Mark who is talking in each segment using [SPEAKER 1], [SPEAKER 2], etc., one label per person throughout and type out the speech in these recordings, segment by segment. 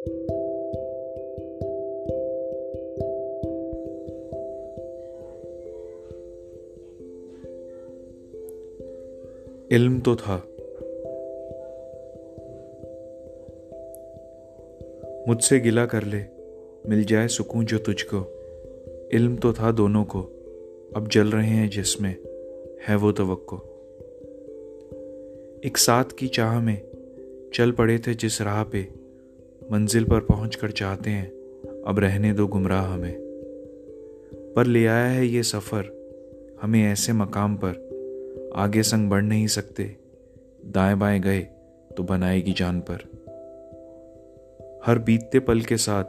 [SPEAKER 1] इल्म तो था। मुझसे गिला कर ले, मिल जाए सुकून जो तुझको। इल्म तो था दोनों को, अब जल रहे हैं जिसमें है वो तवक्को। एक साथ की चाह में चल पड़े थे जिस राह पे मंजिल पर पहुँच कर चाहते हैं। अब रहने दो गुमराह हमें। पर ले आया है ये सफ़र, हमें ऐसे मकाम पर, आगे संग बढ़ नहीं सकते। दाएँ बाएँ गए तो बनाएगी जान पर। हर बीतते पल के साथ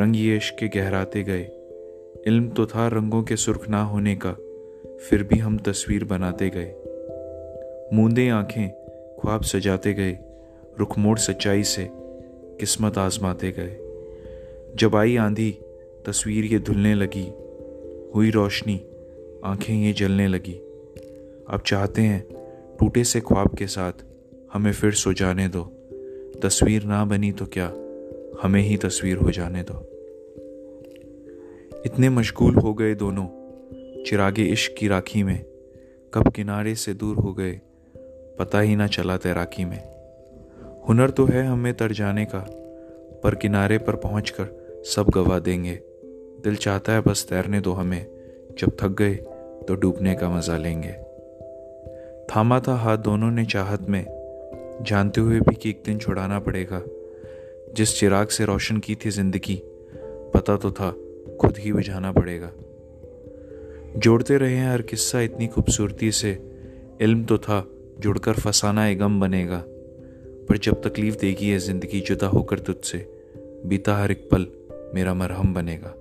[SPEAKER 1] रंग ये इश्क के गहराते गए। इल्म तो था रंगों के सुर्ख ना होने का, फिर भी हम तस्वीर बनाते गए। मूंदे आँखें ख्वाब सजाते गए रुख मोड़ सच्चाई से किस्मत आजमाते गए। जब आई आंधी, तस्वीर ये धुलने लगी। हुई रोशनी, आँखें ये जलने लगी। अब चाहते हैं, टूटे से ख्वाब के साथ, हमें फिर सो जाने दो। तस्वीर ना बनी तो क्या, हमें ही तस्वीर हो जाने दो। इतने मशगूल हो गए दोनों, चिरागे इश्क की राखी में। कब किनारे से दूर हो गए, पता ही ना चला तैराकी में। हुनर तो है हमें तर जाने का, पर किनारे पर पहुंचकर सब गवा देंगे। दिल चाहता है बस तैरने दो हमें, जब थक गए तो डूबने का मज़ा लेंगे। थामा था हाथ दोनों ने चाहत में, जानते हुए भी कि एक दिन छुड़ाना पड़ेगा। जिस चिराग से रोशन की थी ज़िंदगी, पता तो था खुद ही बुझाना पड़ेगा। जोड़ते रहे हैं हर किस्सा इतनी खूबसूरती से, इल्म तो था जुड़कर फसाना एक गम बनेगा। पर जब तकलीफ़ देगी है ज़िंदगी जुदा होकर तुझसे, बीता हर एक पल मेरा मरहम बनेगा।